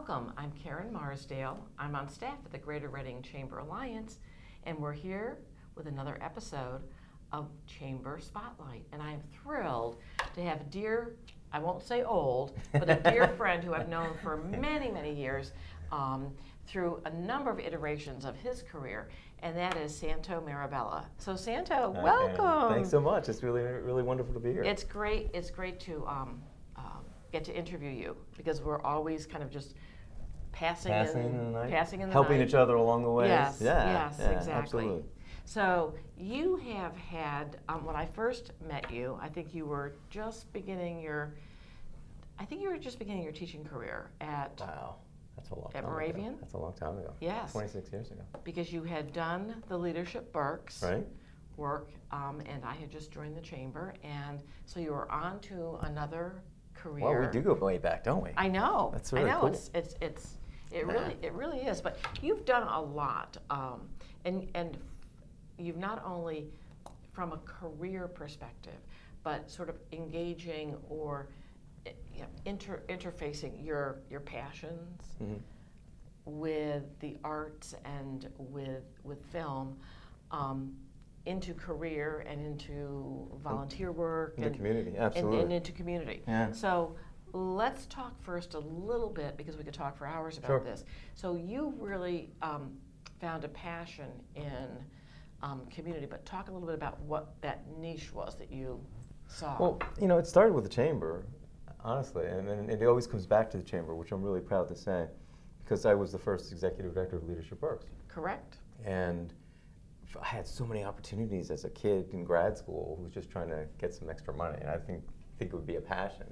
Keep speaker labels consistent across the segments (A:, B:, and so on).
A: Welcome. I'm Karen Marsdale. I'm on staff at the Greater Reading Chamber Alliance, and we're here with another episode of Chamber Spotlight. And I am thrilled to have a dear, I won't say old, but a dear friend who I've known for many, many years um, through a number of iterations of his career, and that is Santo Marabella. So, Santo,
B: Hi,
A: welcome.
B: Karen. Thanks so much. It's really, really wonderful to be here.
A: It's great. It's great to um, um, get to interview you because we're always kind of just passing,
B: passing
A: in,
B: in the night,
A: passing in the
B: helping
A: night.
B: each other along the way.
A: Yes,
B: yeah,
A: yes,
B: yeah,
A: exactly.
B: Absolutely.
A: So you have had um, when I first met you, I think you were just beginning your, I think you were just beginning your teaching career at
B: Wow, that's a long
A: At
B: time
A: Moravian?
B: Ago. That's a long time ago.
A: Yes.
B: 26 years ago.
A: because you had done the leadership Berks
B: Right.
A: work, um, and I had just joined the chamber, and so you were on to another career.
B: Well, we do go way back, don't we?
A: I know.
B: That's really
A: I know.
B: cool.
A: It's it's it's it really it really is. But you've done a lot, um, and and you've not only from a career perspective, but sort of engaging or eh, you know, inter, interfacing your your passions
B: Mhm.
A: with the arts and with with film. Um, into career and into volunteer work
B: In the
A: and,
B: community,
A: and-
B: absolutely.
A: and into community.
B: Yeah.
A: So let's talk first a little bit because we could talk for hours about
B: Sure.
A: this. So you really um, found a passion in um, community, but talk a little bit about what that niche was that you saw.
B: Well, you know, it started with the chamber, honestly, and, and it always comes back to the chamber, which I'm really proud to say, because I was the first executive director of Leadership Berks.
A: Correct.
B: And I had so many opportunities as a kid in grad school who was just trying to get some extra money, and I think think it would be a passion.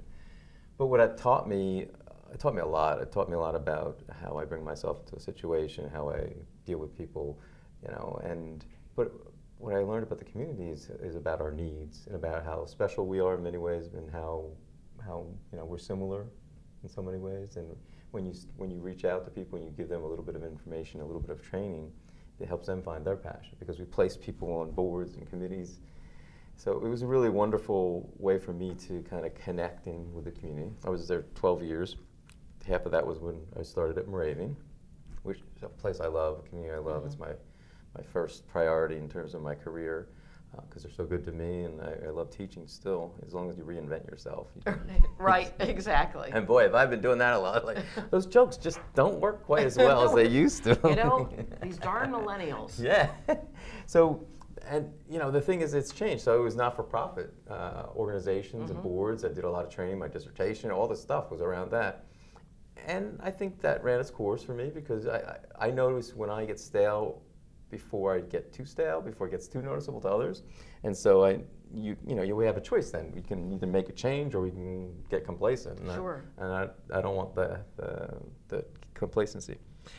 B: But what it taught me, it taught me a lot. It taught me a lot about how I bring myself into a situation, how I deal with people, you know. And but what I learned about the community is, is about our needs and about how special we are in many ways, and how how you know we're similar in so many ways. And when you when you reach out to people and you give them a little bit of information, a little bit of training, it helps them find their passion because we place people on boards and committees. So it was a really wonderful way for me to kind of connect connecting with the community. I was there 12 years. Half of that was when I started at Moravian, which is a place I love, a community I love. It's mm-hmm. my, my first priority in terms of my career uh, because they're so good to me and I, I love teaching still, as long as you reinvent yourself. You
A: right. Exactly.
B: and boy, have I been doing that a lot. Like those jokes just don't work quite as well as they used to.
A: you know, these darn millennials.
B: Yeah. so, and you know, the thing is, it's changed. So it was not-for-profit uh, organizations and boards. I did a lot of training. My dissertation, all the stuff was around that. And I think that ran its course for me because I, I, I notice when I get stale before I get too stale, before it gets too noticeable to others. And so I, you, you know, you, we have a choice then. We can either make a change or we can get complacent. And I-
A: Sure.
B: and I, I don't want the, the, the complacency.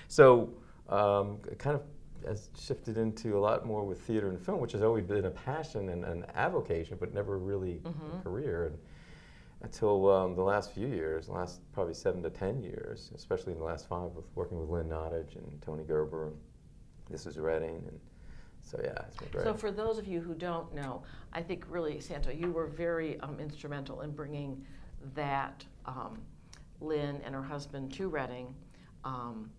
B: So um, kind of has shifted into a lot more with theater and film, which has always been a passion and an avocation, but never really a career. And until um, the last few years, last probably seven to ten years, especially in the last five, with working with Lynn Nottage and Tony Gerber, and this is Reading, and so yeah, it's been great.
A: So, for those of you who don't know, I think really, Santo, you were very um, instrumental in bringing that um, Lynn and her husband to Reading, um,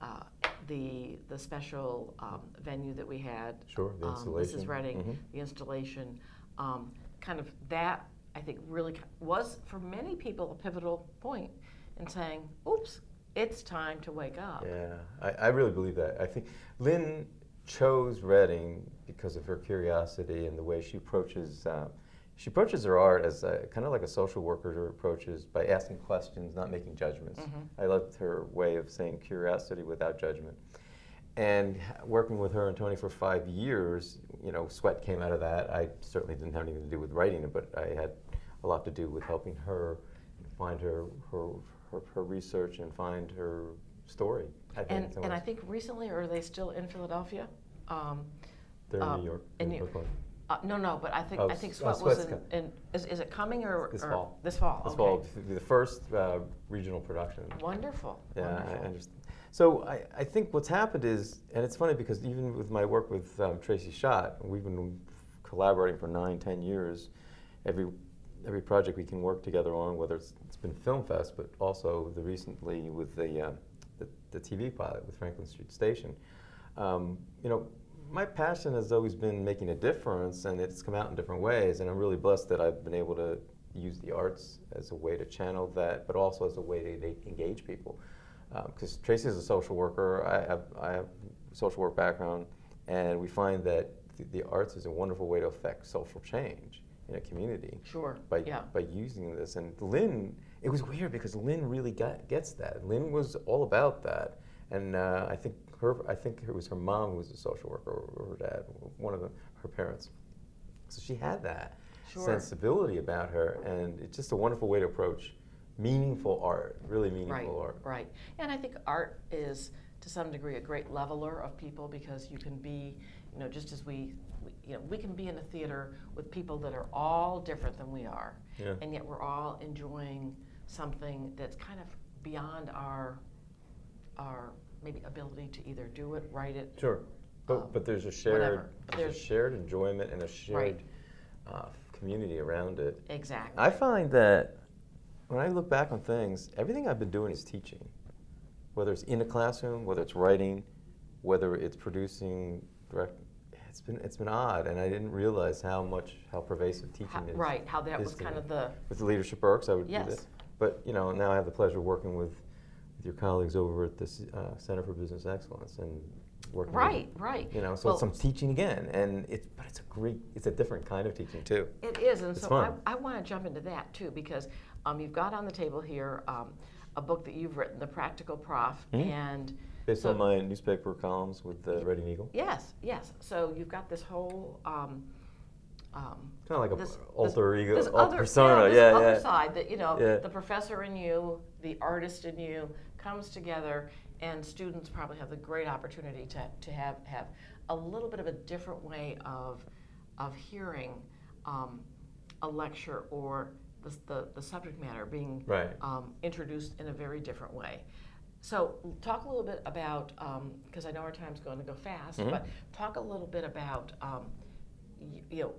A: uh, the the special um, venue that we had.
B: Sure, the
A: um, This is
B: installation.
A: Reading,
B: Mhm.
A: the installation, um, kind of that. I think really was for many people a pivotal point in saying, "Oops, it's time to wake up."
B: Yeah, I, I really believe that. I think Lynn chose Reading because of her curiosity and the way she approaches. Uh, she approaches her art as a, kind of like a social worker approaches by asking questions, not making judgments. I loved her way of saying curiosity without judgment. And working with her and Tony for five years, you know, sweat came out of that. I certainly didn't have anything to do with writing it, but I had a lot to do with helping her find her her, her, her research and find her story. I
A: And, and I think recently, or are they still in Philadelphia? Um,
B: they're in
A: uh,
B: New York.
A: in New-
B: Brooklyn.
A: Uh, no, no, but I think
B: Oh,
A: I think Sweat
B: uh,
A: was in, in is, is it coming or
B: This
A: or
B: fall.
A: This fall.
B: This
A: okay.
B: fall, the first uh, regional production.
A: Wonderful.
B: Yeah,
A: wonderful.
B: I understand. So I, I think what's happened is, and it's funny because even with my work with um, Tracy Schott, we've been collaborating for nine, ten years. Every every project we can work together on, whether it's, it's been Film Fest, but also the recently with the, uh, the, the TV pilot with Franklin Street Station. Um, you know, my passion has always been making a difference, and it's come out in different ways. And I'm really blessed that I've been able to use the arts as a way to channel that, but also as a way to engage people. Because um, Tracy is a social worker, I have, I have a social work background, and we find that the, the arts is a wonderful way to affect social change in a community.
A: Sure.
B: By,
A: yeah.
B: by using this. And Lynn, it was weird because Lynn really got, gets that. Lynn was all about that. And uh, I think her, I think it was her mom who was a social worker, or her dad, one of the, her parents. So she had that sure. sensibility about her, and it's just a wonderful way to approach meaningful art, really meaningful
A: right,
B: art.
A: Right. And I think art is to some degree a great leveler of people because you can be, you know, just as we, we you know, we can be in a theater with people that are all different than we are,
B: yeah.
A: and yet we're all enjoying something that's kind of beyond our our maybe ability to either do it, write it.
B: Sure. But, um, but there's a shared there's, there's, a shared enjoyment and a shared right. uh, community around it.
A: Exactly.
B: I find that when I look back on things, everything I've been doing is teaching. Whether it's in a classroom, whether it's writing, whether it's producing direct it's been it's been odd, and I didn't realize how much how pervasive teaching
A: how,
B: is.
A: Right, how that was kind of the
B: with the leadership Berks. I would
A: yes.
B: do that. But you know, now I have the pleasure of working with your colleagues over at the uh, Center for Business Excellence and working.
A: Right,
B: with,
A: right.
B: You know, so well, it's some teaching again, and it's but it's a great, it's a different kind of teaching too.
A: It is, and
B: it's
A: so
B: fun.
A: I, I want to jump into that too because um, you've got on the table here um, a book that you've written, The Practical Prof,
B: mm-hmm.
A: and
B: based so, on my newspaper columns with the Reading Eagle.
A: Yes, yes. So you've got this whole. Um,
B: um, kind of like
A: this,
B: a alter
A: this,
B: ego,
A: this
B: alter
A: other,
B: persona,
A: yeah,
B: yeah,
A: other
B: yeah.
A: side that you know,
B: yeah.
A: the professor in you, the artist in you, comes together, and students probably have the great opportunity to, to have have a little bit of a different way of of hearing um, a lecture or the, the, the subject matter being
B: right.
A: um, introduced in a very different way. So, talk a little bit about because um, I know our time's going to go fast, mm-hmm. but talk a little bit about um, you, you know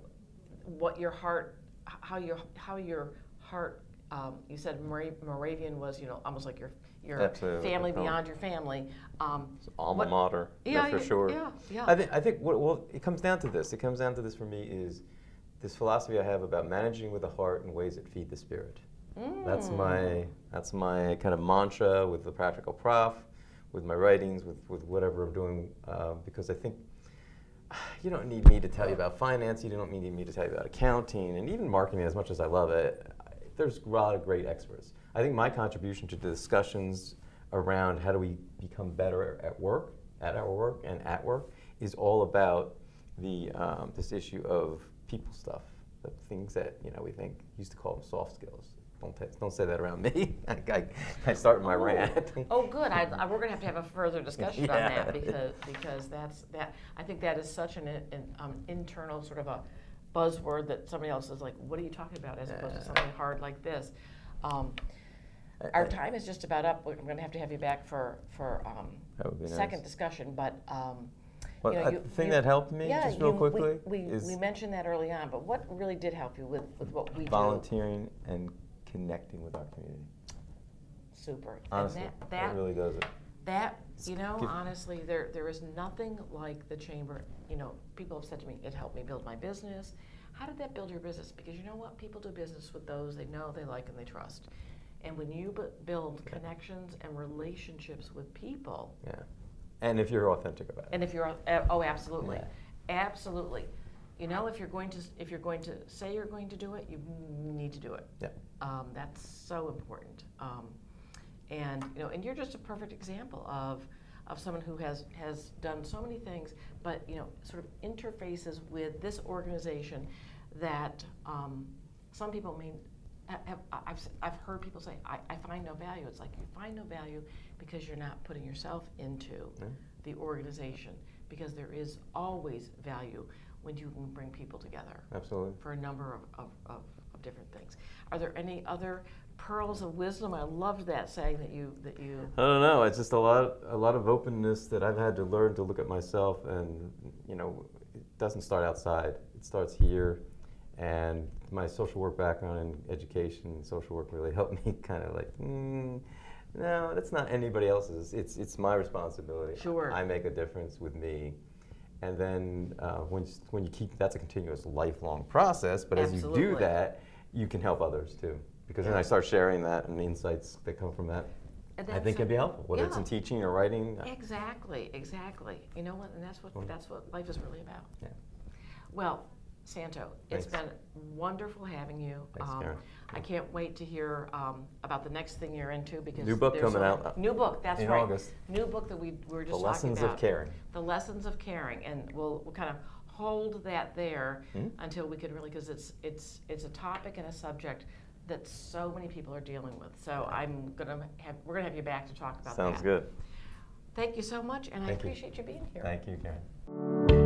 A: what your heart, how your how your heart. Um, you said Moravian was, you know, almost like your your
B: Absolutely.
A: family beyond your family. Um,
B: alma
A: what,
B: mater,
A: yeah,
B: for sure.
A: Yeah, yeah.
B: I think I think what, well, it comes down to this. It comes down to this for me is this philosophy I have about managing with the heart in ways that feed the spirit.
A: Mm.
B: That's my that's my kind of mantra with the practical prof, with my writings, with, with whatever I'm doing, uh, because I think you don't need me to tell you about finance. You don't need me to tell you about accounting and even marketing. As much as I love it, there's a lot of great experts. I think my contribution to the discussions around how do we become better at work, at our work, and at work is all about the um, this issue of people stuff, the things that you know we think used to call them soft skills. Don't, t- don't say that around me. I, I, I start my
A: oh.
B: rant.
A: oh, good. I, I, we're going to have to have a further discussion
B: yeah.
A: on that because because that's that. I think that is such an, an um, internal sort of a buzzword that somebody else is like, "What are you talking about?" As opposed to something hard like this. Um, our time is just about up. We're going to have to have you back for for um, second
B: nice.
A: discussion, but. Um,
B: well,
A: you know, you,
B: the thing
A: you,
B: that helped me,
A: yeah,
B: just real
A: you,
B: quickly,
A: we, we,
B: is
A: we mentioned that early on. But what really did help you with, with what we
B: volunteering do? and connecting with our community.
A: Super.
B: Honestly,
A: and that,
B: that, really does it.
A: That you know, honestly, there there is nothing like the chamber. You know, people have said to me, "It helped me build my business." How did that build your business? Because you know what, people do business with those they know, they like, and they trust. And when you build yeah. connections and relationships with people,
B: yeah, and if you're authentic about it,
A: and if you're oh, absolutely, yeah. absolutely. You know, if you're going to if you're going to say you're going to do it, you need to do it.
B: Yeah.
A: Um, that's so important. Um, and you know, and you're just a perfect example of of someone who has has done so many things, but you know, sort of interfaces with this organization that um, some people mean have, I've, I've heard people say, I, I find no value. It's like you find no value because you're not putting yourself into
B: yeah.
A: the organization because there is always value when you bring people together.
B: Absolutely.
A: For a number of, of, of, of different things. Are there any other pearls of wisdom? I loved that saying that you that you.
B: I don't know. It's just a lot a lot of openness that I've had to learn to look at myself, and you know, it doesn't start outside. It starts here, and my social work background and education, and social work really helped me kind of like, mm, no, that's not anybody else's. It's it's my responsibility.
A: Sure.
B: I make a difference with me. And then uh, when you, when you keep that's a continuous lifelong process. But as you do that, you can help others too. Because then I start sharing that and the insights that come from that. I think
A: a-
B: can be helpful, whether it's in teaching or writing.
A: Exactly, exactly. You know what? And that's what that's what life is really about.
B: Yeah.
A: Well, Santo, it's
B: Thanks.
A: been wonderful having you.
B: Thanks,
A: Um,
B: Karen.
A: I can't wait to hear um, about the next thing you're into because
B: New book
A: there's
B: coming
A: so-
B: out, uh,
A: New book, that's
B: in
A: right.
B: August.
A: New book that we were just
B: The
A: talking
B: lessons
A: about.
B: of caring.
A: The lessons of caring, and we'll, we'll kind of hold that there
B: Hmm?
A: until we can really because it's it's it's a topic and a subject that so many people are dealing with. So I'm gonna have we're gonna have you back to talk about that.
B: Sounds good.
A: Thank you so much, and I
B: Thank you.
A: appreciate you being here.
B: Thank you, Karen.